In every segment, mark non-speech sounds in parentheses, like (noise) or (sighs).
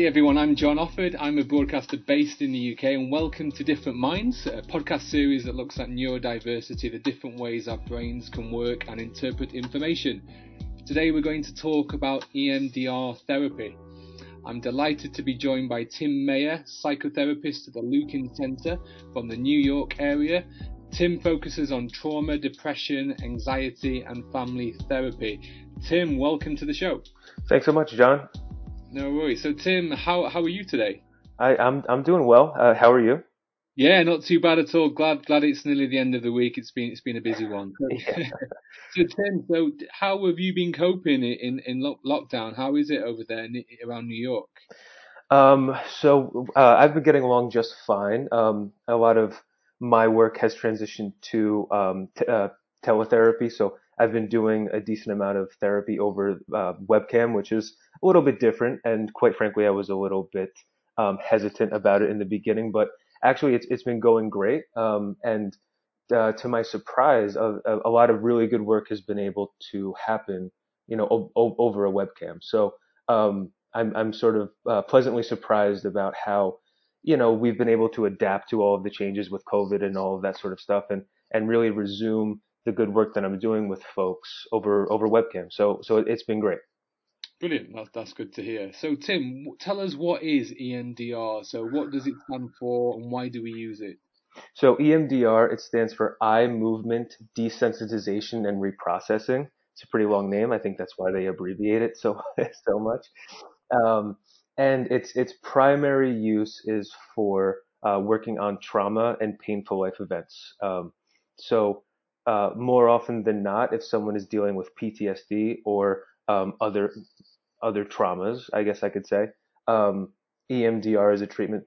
Hi everyone, I'm John Offord. I'm a broadcaster based in the UK and welcome to Different Minds, a podcast series that looks at neurodiversity, the different ways our brains can work and interpret information. Today we're going to talk about EMDR therapy. I'm delighted to be joined by Tim Meyer, psychotherapist at the Lukin Center from the New York area. Tim focuses on trauma, depression, anxiety, and family therapy. Tim, welcome to the show. Thanks so much, John. No worries. So, Tim, how how are you today? I, I'm I'm doing well. Uh, how are you? Yeah, not too bad at all. Glad glad it's nearly the end of the week. It's been it's been a busy one. (laughs) (laughs) so Tim, so how have you been coping in in lockdown? How is it over there around New York? Um, so uh, I've been getting along just fine. Um, a lot of my work has transitioned to um, t- uh, teletherapy, so I've been doing a decent amount of therapy over uh, webcam, which is a little bit different. And quite frankly, I was a little bit um, hesitant about it in the beginning, but actually, it's it's been going great. Um, and uh, to my surprise, a, a, lot of really good work has been able to happen, you know, o- o- over a webcam. So um, I'm I'm sort of uh, pleasantly surprised about how, you know, we've been able to adapt to all of the changes with COVID and all of that sort of stuff, and and really resume the good work that I'm doing with folks over over webcam. So so it's been great. Brilliant. That's that's good to hear. So Tim, tell us what is EMDR. So what does it stand for, and why do we use it? So EMDR it stands for eye movement desensitization and reprocessing. It's a pretty long name. I think that's why they abbreviate it so (laughs) so much. Um, and its its primary use is for uh, working on trauma and painful life events. Um, so uh, more often than not, if someone is dealing with PTSD or um, other other traumas, I guess I could say, um, EMDR is a treatment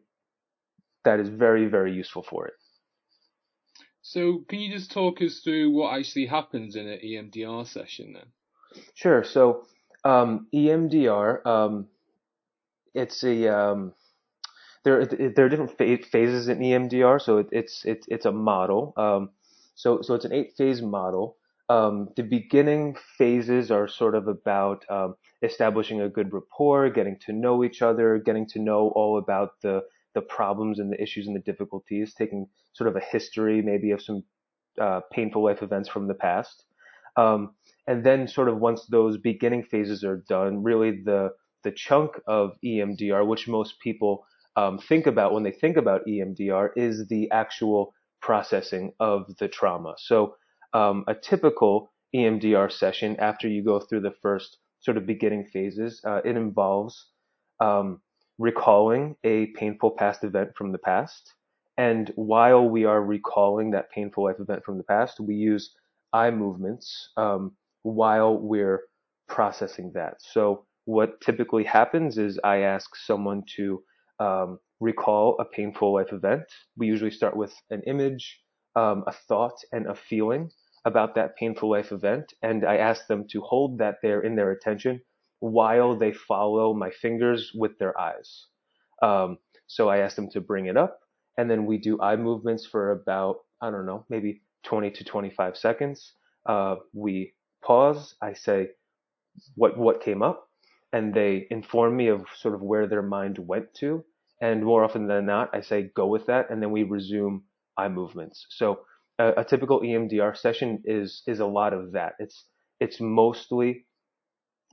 that is very very useful for it. So, can you just talk us through what actually happens in an EMDR session then? Sure. So, um, EMDR, um, it's a um, there there are different phases in EMDR. So it, it's it's it's a model. So, so it's an eight phase model. Um, the beginning phases are sort of about um, establishing a good rapport, getting to know each other, getting to know all about the the problems and the issues and the difficulties, taking sort of a history maybe of some uh, painful life events from the past. Um, and then sort of once those beginning phases are done, really the the chunk of EMDR, which most people um, think about when they think about EMDR, is the actual processing of the trauma. So um, a typical EMDR session after you go through the first sort of beginning phases, uh, it involves um, recalling a painful past event from the past. And while we are recalling that painful life event from the past, we use eye movements um, while we're processing that. So what typically happens is I ask someone to um, recall a painful life event. We usually start with an image, um, a thought, and a feeling about that painful life event. And I ask them to hold that there in their attention while they follow my fingers with their eyes. Um, so I ask them to bring it up, and then we do eye movements for about, I don't know, maybe 20 to 25 seconds. Uh, we pause. I say, what, what came up? And they inform me of sort of where their mind went to and more often than not, I say go with that, and then we resume eye movements. So a, a typical EMDR session is is a lot of that. It's it's mostly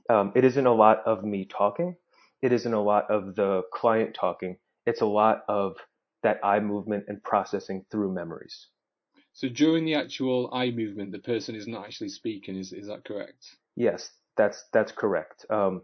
um, it isn't a lot of me talking. It isn't a lot of the client talking. It's a lot of that eye movement and processing through memories. So during the actual eye movement, the person is not actually speaking. Is is that correct? Yes, that's that's correct. Um,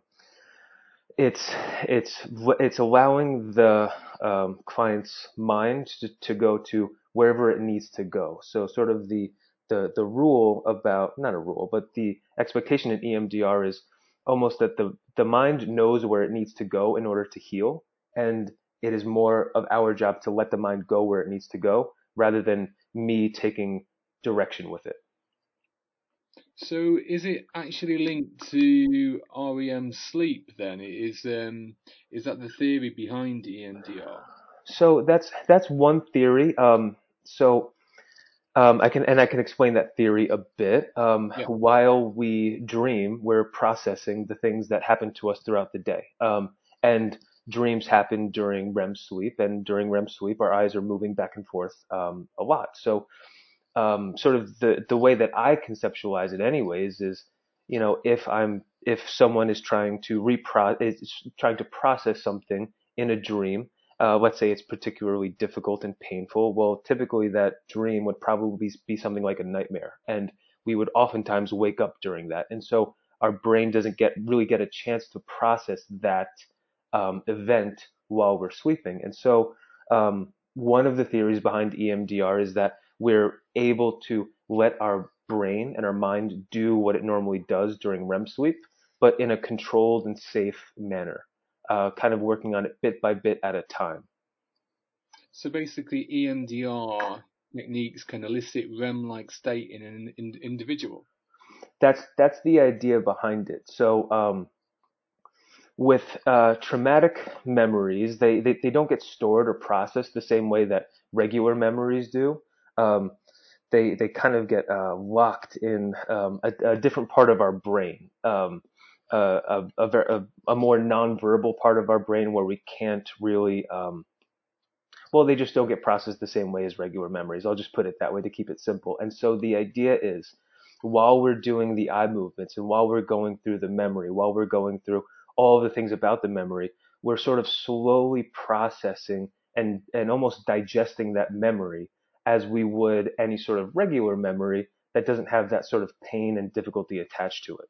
it's it's it's allowing the um, client's mind to, to go to wherever it needs to go. So sort of the the the rule about not a rule, but the expectation in EMDR is almost that the the mind knows where it needs to go in order to heal, and it is more of our job to let the mind go where it needs to go rather than me taking direction with it. So is it actually linked to REM sleep then? Is um is that the theory behind EMDR? So that's that's one theory. Um, so um, I can and I can explain that theory a bit. Um, yeah. While we dream, we're processing the things that happen to us throughout the day, um, and dreams happen during REM sleep, and during REM sleep, our eyes are moving back and forth um, a lot. So, um, sort of the the way that I conceptualize it, anyways, is you know if I'm if someone is trying to repro is trying to process something in a dream, uh, let's say it's particularly difficult and painful, well, typically that dream would probably be something like a nightmare, and we would oftentimes wake up during that, and so our brain doesn't get really get a chance to process that um, event while we're sleeping. And so, um, one of the theories behind EMDR is that we're able to let our brain and our mind do what it normally does during REM sleep, but in a controlled and safe manner, uh, kind of working on it bit by bit at a time. So basically, EMDR techniques can elicit REM-like state in an in- individual. That's that's the idea behind it. So um, with uh, traumatic memories, they, they, they don't get stored or processed the same way that regular memories do. Um, they they kind of get uh, locked in um, a, a, different part of our brain, um, a, a, a, more nonverbal part of our brain where we can't really. Um, well, they just don't get processed the same way as regular memories. I'll just put it that way to keep it simple. And so the idea is, while we're doing the eye movements and while we're going through the memory, while we're going through all the things about the memory, we're sort of slowly processing and, and almost digesting that memory as we would any sort of regular memory that doesn't have that sort of pain and difficulty attached to it.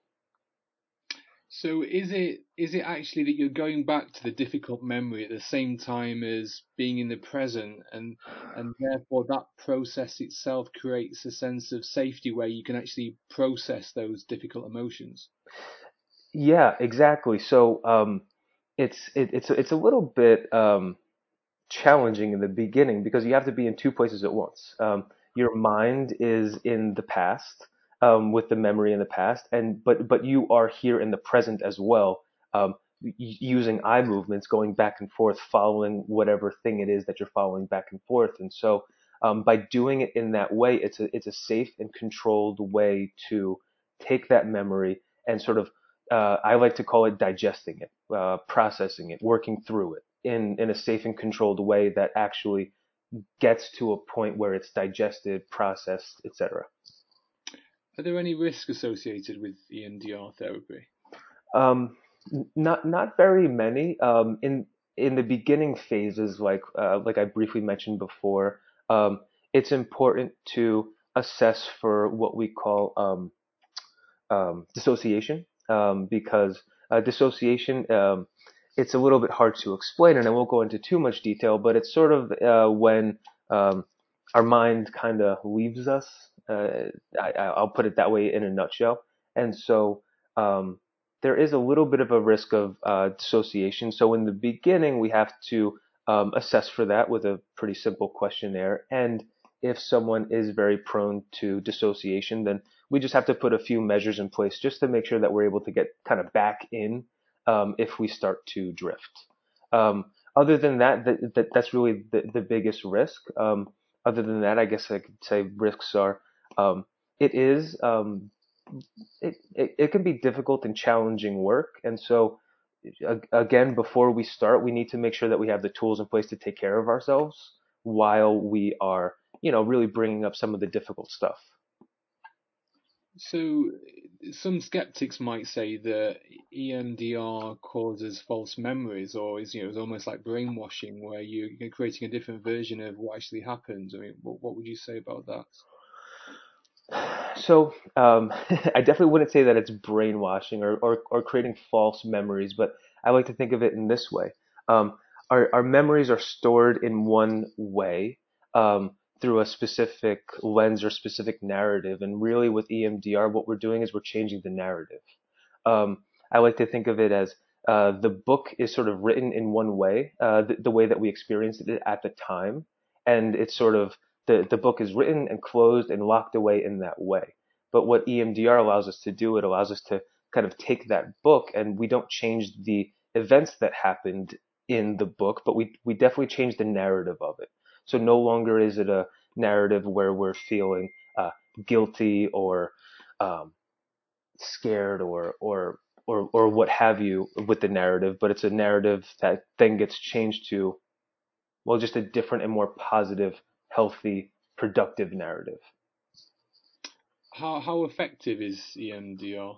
So is it is it actually that you're going back to the difficult memory at the same time as being in the present and and therefore that process itself creates a sense of safety where you can actually process those difficult emotions? Yeah, exactly. So um, it's it, it's it's a little bit um, challenging in the beginning because you have to be in two places at once. Um, your mind is in the past um, with the memory in the past, and but but you are here in the present as well, um, using eye movements, going back and forth, following whatever thing it is that you're following back and forth. And so um, by doing it in that way, it's a it's a safe and controlled way to take that memory and sort of uh, I like to call it digesting it, uh, processing it, working through it in, in a safe and controlled way that actually gets to a point where it's digested, processed, etc. Are there any risks associated with EMDR therapy? Um, not not very many. Um, in in the beginning phases, like uh, like I briefly mentioned before, um, it's important to assess for what we call um, um, dissociation um, because uh, dissociation um, it's a little bit hard to explain, and I won't go into too much detail, but it's sort of uh, when um, our mind kind of leaves us. Uh, I, will put it that way in a nutshell. And so um, there is a little bit of a risk of uh, dissociation. So in the beginning, we have to um, assess for that with a pretty simple questionnaire. And if someone is very prone to dissociation, then we just have to put a few measures in place just to make sure that we're able to get kind of back in um, if we start to drift. Um, other than that, that, that, that's really the, the biggest risk. Um, other than that, I guess I could say risks are um, it is um, it, it, it can be difficult and challenging work, and so again, before we start, we need to make sure that we have the tools in place to take care of ourselves while we are, you know, really bringing up some of the difficult stuff. So, some skeptics might say that EMDR causes false memories, or is you know, it's almost like brainwashing, where you, are creating a different version of what actually happened. I mean, what, what would you say about that? So, um, (laughs) I definitely wouldn't say that it's brainwashing or, or, or, creating false memories, but I like to think of it in this way. Um, our, our memories are stored in one way. Um, through a specific lens or specific narrative. And really, with EMDR, what we're doing is we're changing the narrative. Um, I like to think of it as uh, the book is sort of written in one way, uh, the, the, way that we experienced it at the time, and it's sort of the the book is written and closed and locked away in that way. But what EMDR allows us to do, it allows us to kind of take that book and we don't change the events that happened in the book, but we we definitely change the narrative of it. So no longer is it a narrative where we're feeling uh, guilty or um, scared or or or or what have you with the narrative, but it's a narrative that then gets changed to well, just a different and more positive, healthy, productive narrative. How how effective is EMDR?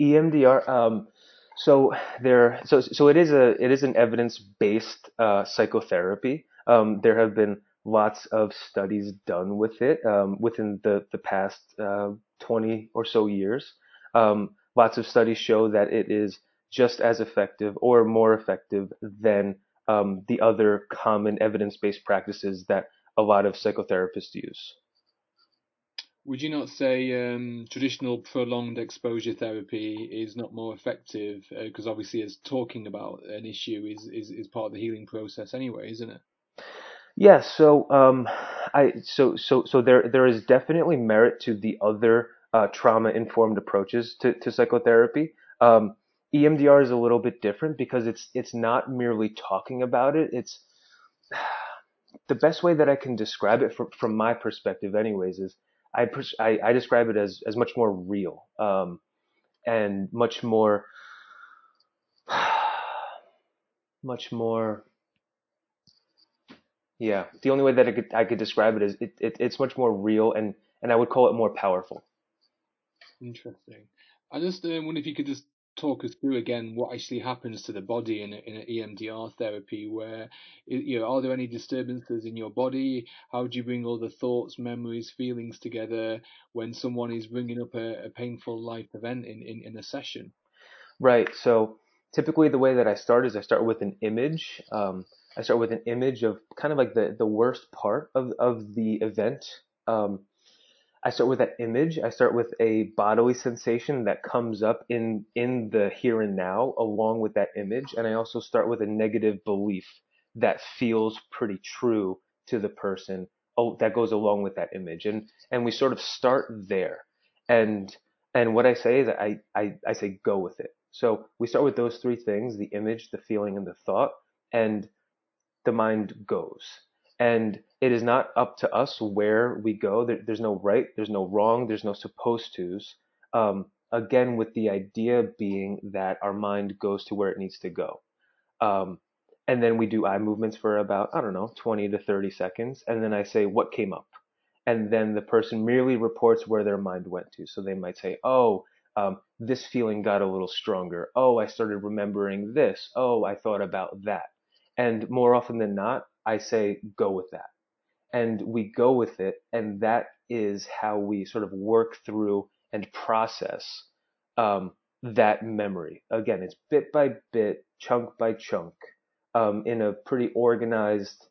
EMDR. Um, so there, so so it is a it is an evidence based uh, psychotherapy. Um, there have been lots of studies done with it um, within the the past uh, 20 or so years. Um, lots of studies show that it is just as effective or more effective than um, the other common evidence based practices that a lot of psychotherapists use. Would you not say um, traditional prolonged exposure therapy is not more effective? Because uh, obviously, as talking about an issue is, is, is part of the healing process anyway, isn't it? Yes. Yeah, so um, I so so so there there is definitely merit to the other uh, trauma informed approaches to, to psychotherapy. Um, EMDR is a little bit different because it's it's not merely talking about it. It's (sighs) the best way that I can describe it from from my perspective, anyways, is I I, I describe it as as much more real um, and much more (sighs) much more yeah the only way that I could I could describe it is it, it it's much more real and and I would call it more powerful. Interesting. I just uh, wonder if you could just talk us through again what actually happens to the body in, a, in an EMDR therapy where you know are there any disturbances in your body how do you bring all the thoughts memories feelings together when someone is bringing up a, a painful life event in, in, in a session right so typically the way that I start is I start with an image um, I start with an image of kind of like the, the worst part of, of the event. Um, I start with that image. I start with a bodily sensation that comes up in in the here and now along with that image, and I also start with a negative belief that feels pretty true to the person oh, that goes along with that image, and and we sort of start there, and and what I say is I I, I say go with it. So we start with those three things: the image, the feeling, and the thought, and the mind goes and it is not up to us where we go. There, there's no right, there's no wrong, there's no supposed tos. Um, again, with the idea being that our mind goes to where it needs to go. Um, and then we do eye movements for about, I don't know, 20 to 30 seconds. And then I say, what came up? And then the person merely reports where their mind went to. So they might say, oh, um, this feeling got a little stronger. Oh, I started remembering this. Oh, I thought about that. And more often than not, I say go with that. And we go with it, and that is how we sort of work through and process um, that memory. Again, it's bit by bit, chunk by chunk, um, in a pretty organized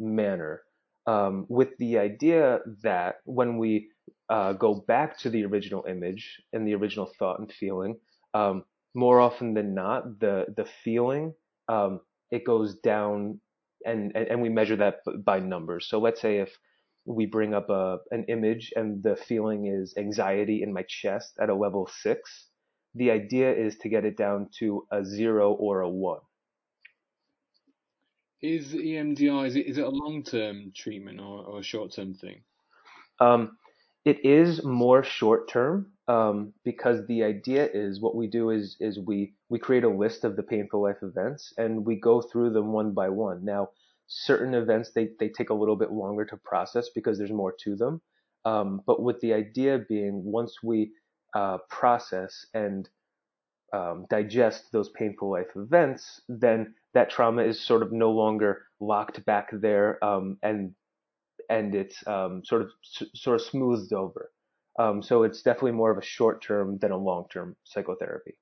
manner, um, with the idea that when we uh, go back to the original image and the original thought and feeling, um, more often than not, the the feeling um, it goes down and, and, and we measure that by numbers. So let's say if we bring up a, an image and the feeling is anxiety in my chest at a level six, the idea is to get it down to a zero or a one. Is EMDR is it is it a long term treatment or, or a short term thing? Um, it is more short term um, because the idea is what we do is is we we create a list of the painful life events and we go through them one by one. Now, certain events they they take a little bit longer to process because there's more to them. Um, but with the idea being once we uh, process and um, digest those painful life events, then that trauma is sort of no longer locked back there um, and and it's um, sort of sort of smoothed over. Um, so it's definitely more of a short term than a long term psychotherapy.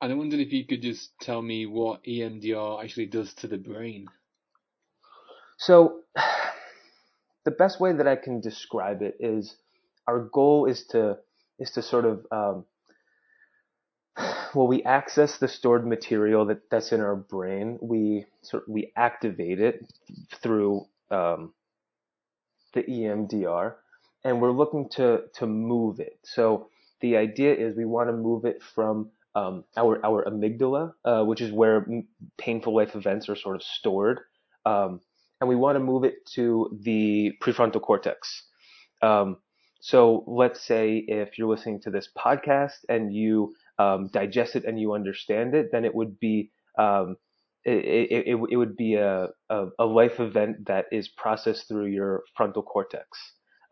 And I wondered if you could just tell me what EMDR actually does to the brain. So, (sighs) the best way that I can describe it is our goal is to is to sort of um, (sighs) well, we access the stored material that, that's in our brain. We sort we activate it through um, the EMDR, and we're looking to to move it. So the idea is we want to move it from um, our our amygdala, uh, which is where painful life events are sort of stored, um, and we want to move it to the prefrontal cortex. Um, so let's say if you're listening to this podcast and you um, digest it and you understand it, then it would be um, it, it, it, would be a, a, a, life event that is processed through your frontal cortex,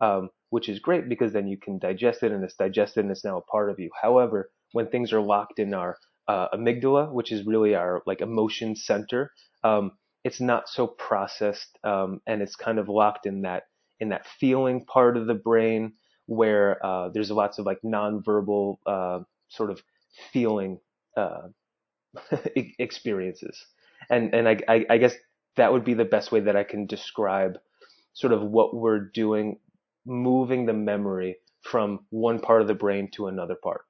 um, which is great because then you can digest it and it's digested and it's now a part of you. However, when things are locked in our uh, amygdala, which is really our like emotion center, um, it's not so processed um, and it's kind of locked in that in that feeling part of the brain where uh, there's lots of like nonverbal uh, sort of feeling uh, (laughs) experiences and and I, I, I guess that would be the best way that I can describe sort of what we're doing, moving the memory from one part of the brain to another part.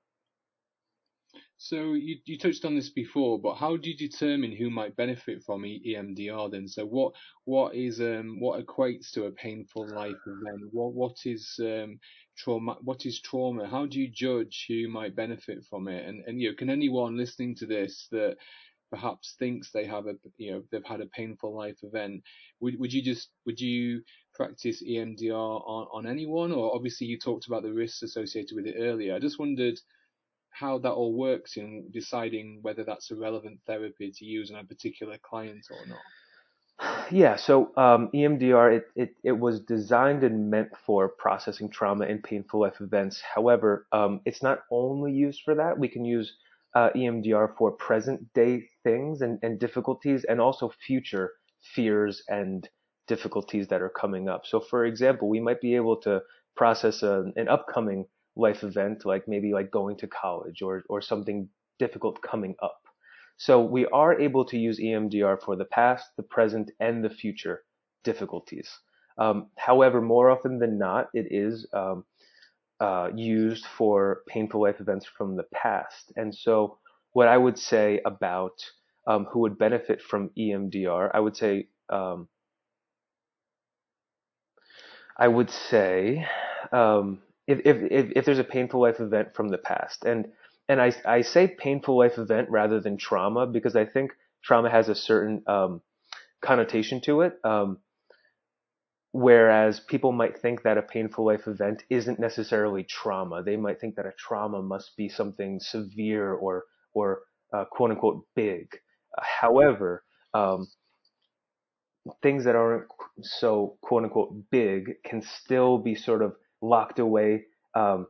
So you, you touched on this before, but how do you determine who might benefit from EMDR then? So what what is um what equates to a painful life event? What what is um trauma? What is trauma? How do you judge who might benefit from it? And and you know, can anyone listening to this that perhaps thinks they have a you know they've had a painful life event would would you just would you practice EMDR on, on anyone? Or obviously you talked about the risks associated with it earlier. I just wondered how that all works in deciding whether that's a relevant therapy to use on a particular client or not. Yeah so um, EMDR it, it it was designed and meant for processing trauma and painful life events. However um, it's not only used for that. We can use uh, EMDR for present day things and, and difficulties and also future fears and difficulties that are coming up. So, for example, we might be able to process a, an upcoming life event, like maybe like going to college or, or something difficult coming up. So we are able to use EMDR for the past, the present, and the future difficulties. Um, however, more often than not, it is um, uh, used for painful life events from the past. And so, what I would say about um, who would benefit from EMDR, I would say, um, I would say, um, if, if, if there's a painful life event from the past, and and I, I say painful life event rather than trauma because I think trauma has a certain um, connotation to it. Um, Whereas people might think that a painful life event isn't necessarily trauma. They might think that a trauma must be something severe or or uh, quote unquote big. However, um, things that aren't so quote unquote big can still be sort of locked away, um,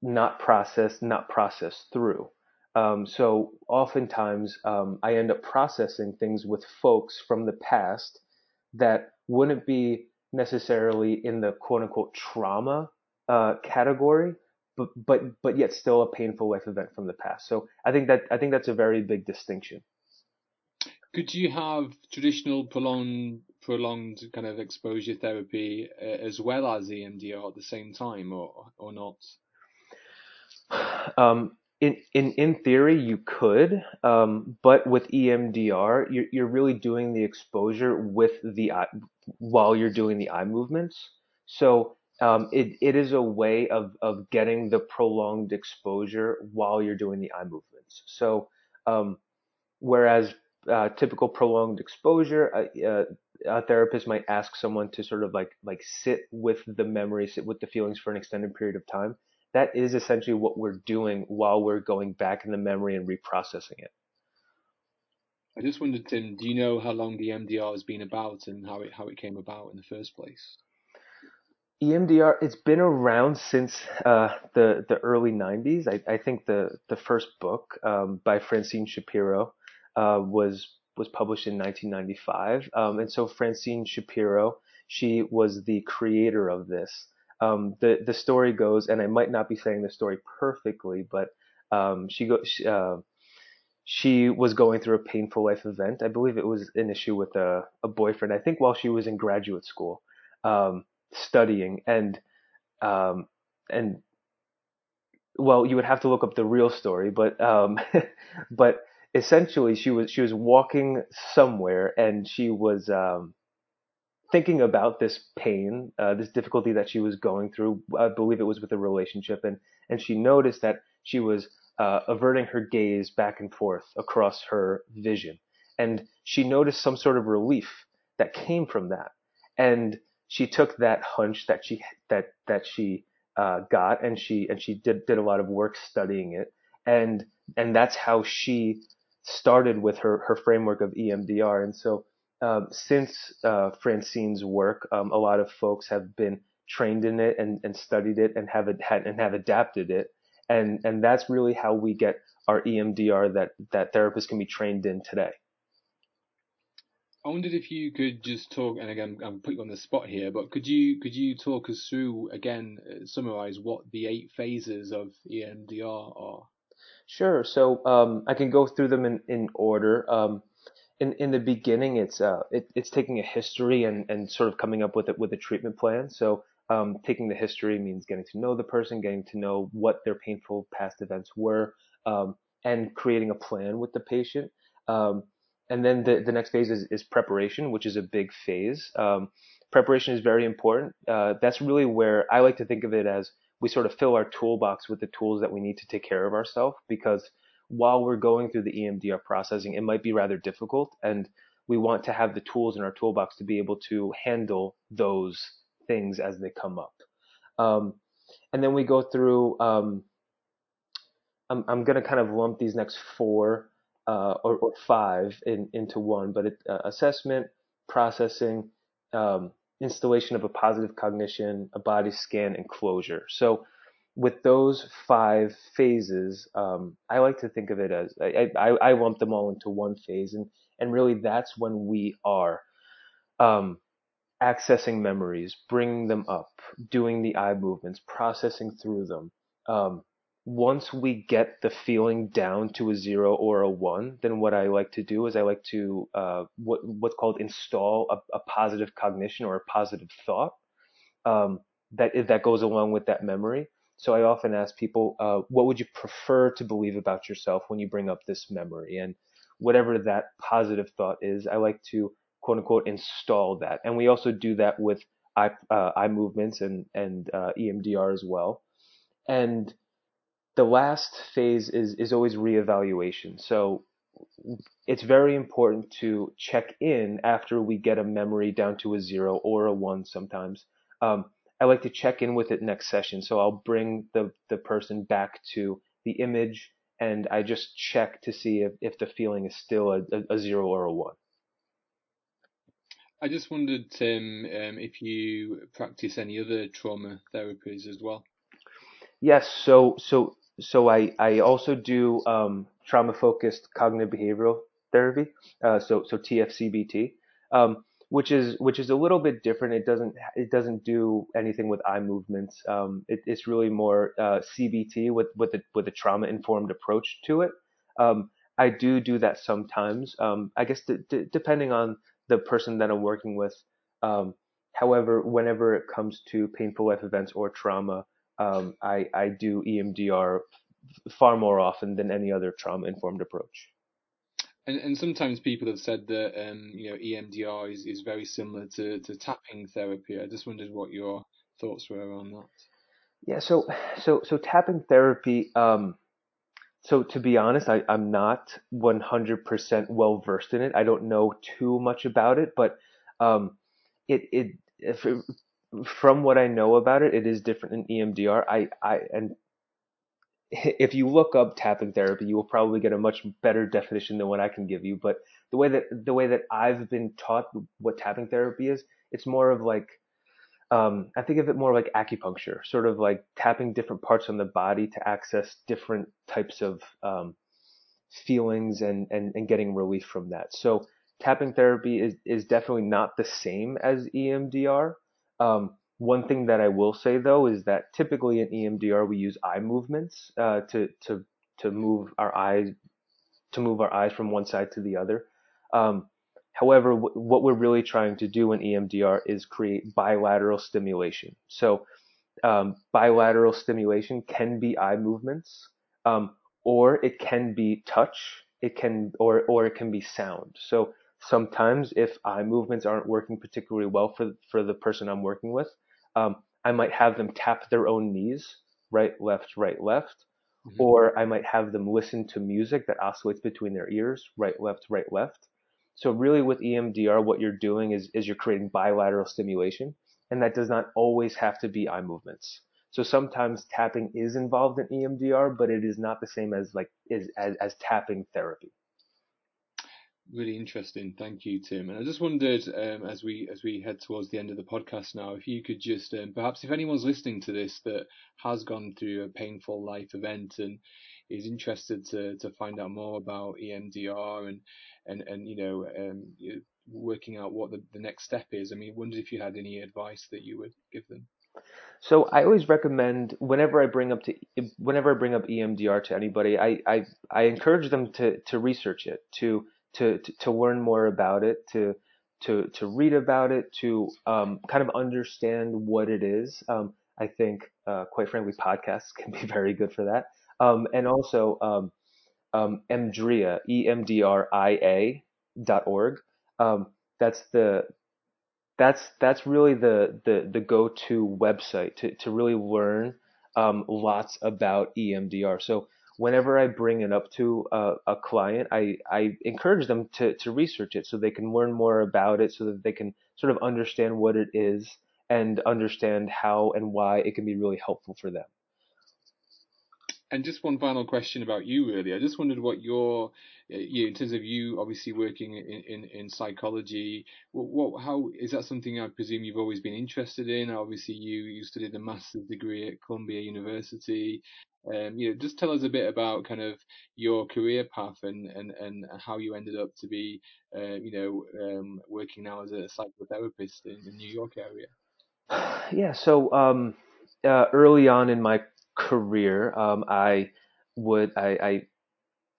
not processed, not processed through. Um, so oftentimes um, I end up processing things with folks from the past that wouldn't be necessarily in the quote unquote trauma uh, category, but but but yet still a painful life event from the past. So I think that I think that's a very big distinction. Could you have traditional prolonged prolonged kind of exposure therapy uh, as well as EMDR at the same time, or or not? Um, in, in, in theory, you could, um, but with EMDR, you're, you're really doing the exposure with the eye, while you're doing the eye movements. So um, it, it is a way of, of getting the prolonged exposure while you're doing the eye movements. So um, whereas uh, typical prolonged exposure, uh, a therapist might ask someone to sort of like like sit with the memory, sit with the feelings for an extended period of time that is essentially what we're doing while we're going back in the memory and reprocessing it. I just wondered, Tim, do you know how long the EMDR has been about and how it how it came about in the first place? EMDR, it's been around since uh, the the early '90s. I, I, think the the first book um, by Francine Shapiro uh, was was published in 1995, um, and so Francine Shapiro, she was the creator of this um, the the story goes, and I might not be saying the story perfectly, but um, she goes. She was going through a painful life event. I believe it was an issue with a, a boyfriend. I think while she was in graduate school, um, studying, and um, and well, you would have to look up the real story, but um, (laughs) but essentially she was she was walking somewhere and she was um, thinking about this pain, uh, this difficulty that she was going through. I believe it was with a relationship, and and she noticed that she was uh, averting her gaze back and forth across her vision, and she noticed some sort of relief that came from that, and she took that hunch that she that that she uh, got and she and she did did a lot of work studying it. And and that's how she started with her her framework of EMDR and so um, since uh, Francine's work um, a lot of folks have been trained in it and, and studied it and have had and have adapted it and and that's really how we get our EMDR that that therapists can be trained in today. I wondered if you could just talk, and again, I'm putting you on the spot here, but could you could you talk us through again, uh, summarize what the eight phases of EMDR are? Sure. So um, I can go through them in in order. Um, in in the beginning, it's uh it, it's taking a history and and sort of coming up with it with a treatment plan. So um, taking the history means getting to know the person, getting to know what their painful past events were, um, and creating a plan with the patient. Um, and then the, the next phase is, is preparation, which is a big phase. Um, preparation is very important. Uh, that's really where I like to think of it as we sort of fill our toolbox with the tools that we need to take care of ourselves because while we're going through the EMDR processing, it might be rather difficult and we want to have the tools in our toolbox to be able to handle those things as they come up. Um, and then we go through, um, I'm, I'm going to kind of lump these next four uh, or, or, five in, into one, but it, uh, assessment, processing, um, installation of a positive cognition, a body scan, and closure. So with those five phases, um, I like to think of it as I, I, I, lump them all into one phase, and and really that's when we are um, accessing memories, bringing them up, doing the eye movements, processing through them. Um, once we get the feeling down to a zero or a one, then what I like to do is I like to uh, what what's called install a, a, positive cognition or a positive thought um, that that goes along with that memory. So I often ask people, uh, what would you prefer to believe about yourself when you bring up this memory? And whatever that positive thought is, I like to quote unquote install that. And we also do that with eye, uh, eye movements and, and uh, EMDR as well. And the last phase is, is always reevaluation. So it's very important to check in after we get a memory down to a zero or a one sometimes. Um, I like to check in with it next session. So I'll bring the, the person back to the image and I just check to see if, if the feeling is still a, a, a zero or a one. I just wondered, Tim, um, if you practice any other trauma therapies as well. Yes, so so so I I also do um, trauma focused cognitive behavioral therapy, uh, so so TFCBT, um, which is which is a little bit different. It doesn't it doesn't do anything with eye movements. Um, it, it's really more uh, CBT with with a with a trauma informed approach to it. Um, I do do that sometimes. Um, I guess d- d- depending on the person that I'm working with. Um, however, whenever it comes to painful life events or trauma, um, I, I do EMDR far more often than any other trauma informed approach. And, and sometimes people have said that um, you know EMDR is, is very similar to, to tapping therapy. I just wondered what your thoughts were on that. Yeah, so so so tapping therapy. Um, so to be honest, I, I'm not 100% well versed in it. I don't know too much about it, but um, it it, if it from what I know about it, it is different in EMDR. I I and (laughs) if you look up tapping therapy, you will probably get a much better definition than what I can give you. But the way that the way that I've been taught what tapping therapy is, it's more of like um, I think of it more like acupuncture, sort of like tapping different parts on the body to access different types of um, feelings and, and, and getting relief from that. So tapping therapy is, is definitely not the same as EMDR. Um, one thing that I will say though is that typically in EMDR we use eye movements uh, to to to move our eyes to move our eyes from one side to the other. Um, However, w- what we're really trying to do in EMDR is create bilateral stimulation. So um, bilateral stimulation can be eye movements, um, or it can be touch. It can, or or it can be sound. So sometimes, if eye movements aren't working particularly well for for the person I'm working with, um, I might have them tap their own knees, right, left, right, left, mm-hmm. or I might have them listen to music that oscillates between their ears, right, left, right, left. So really with EMDR, what you're doing is, is you're creating bilateral stimulation. and that does not always have to be eye movements. So sometimes tapping is involved in EMDR, but it is not the same as like is as, as tapping therapy. Really interesting. Thank you, Tim. And I just wondered, um, as we as we head towards the end of the podcast now, if you could just um, perhaps if anyone's listening to this that has gone through a painful life event and is interested to to find out more about EMDR and and and you know um, working out what the, the next step is. I mean, wondered if you had any advice that you would give them. So I always recommend whenever I bring up to whenever I bring up EMDR to anybody, I I, I encourage them to to research it, to to to, to learn more about it, to to to read about it, to um, kind of understand what it is. Um, I think, uh, quite frankly, podcasts (laughs) can be very good for that. Um, and also um, um, EMDRIA, E M D R I A dot org. Um, that's the that's that's really the the, the go-to website to, to really learn um, lots about EMDR. So whenever I bring it up to a, a, client, I, I encourage them to, to research it so they can learn more about it, so that they can sort of understand what it is and understand how and why it can be really helpful for them. And just one final question about you, really. I just wondered what your, uh, you, in terms of you obviously working in, in, in psychology, what, what, how is that something I presume you've always been interested in? Obviously, you you studied a master's degree at Columbia University. Um, you know, just tell us a bit about kind of your career path and and, and how you ended up to be, uh, you know, um, working now as a psychotherapist in the New York area. Yeah. So um, uh, early on in my career, um, I would I,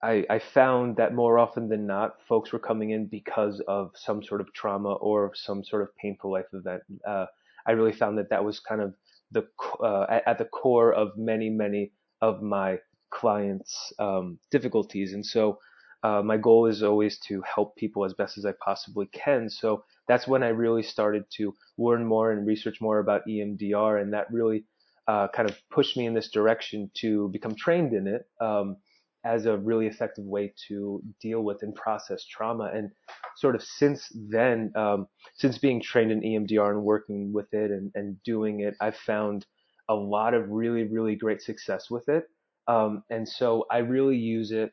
I I found that more often than not, folks were coming in because of some sort of trauma or some sort of painful life event. Uh, I really found that that was kind of the uh, at, the core of many many of my clients' um, difficulties, and so uh, my goal is always to help people as best as I possibly can. So that's when I really started to learn more and research more about EMDR, and that really uh, kind of pushed me in this direction to become trained in it um, as a really effective way to deal with and process trauma. And sort of since then, um, since being trained in EMDR and working with it and, and doing it, I've found a lot of really, really great success with it. Um, and so I really use it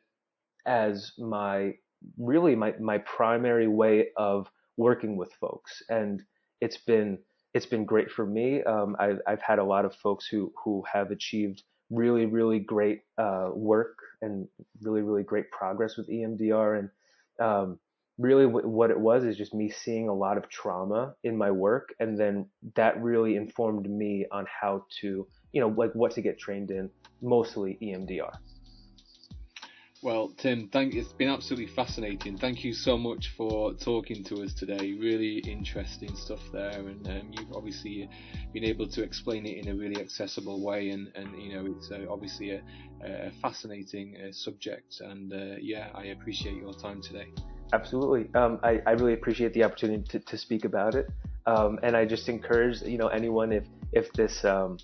as my really my, my primary way of working with folks. And it's been it's been great for me. Um, I've, I've had a lot of folks who, who have achieved really, really great uh, work and really, really great progress with EMDR. And um, really, w- what it was is just me seeing a lot of trauma in my work, and then that really informed me on how to, you know, like what to get trained in, mostly EMDR. Well, Tim, thank it's been absolutely fascinating. Thank you so much for talking to us today. Really interesting stuff there, and um, you've obviously been able to explain it in a really accessible way, and, and you know it's uh, obviously a, a fascinating uh, subject. And uh, yeah, I appreciate your time today. Absolutely, um, I, I really appreciate the opportunity to, to speak about it, um, and I just encourage you know anyone if if this um,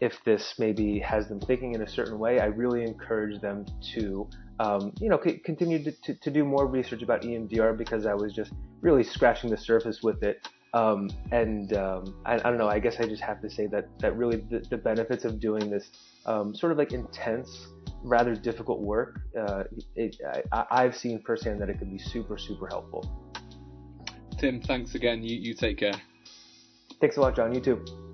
if this maybe has them thinking in a certain way, I really encourage them to um, you know, c- continued to, to, to, do more research about EMDR because I was just really scratching the surface with it. Um, and um, I, I, don't know, I guess I just have to say that, that really the, the benefits of doing this um, sort of like intense, rather difficult work, uh, it, I, I've seen firsthand that it can be super, super helpful. Tim, thanks again. You, you take care. Thanks a lot, John. You too.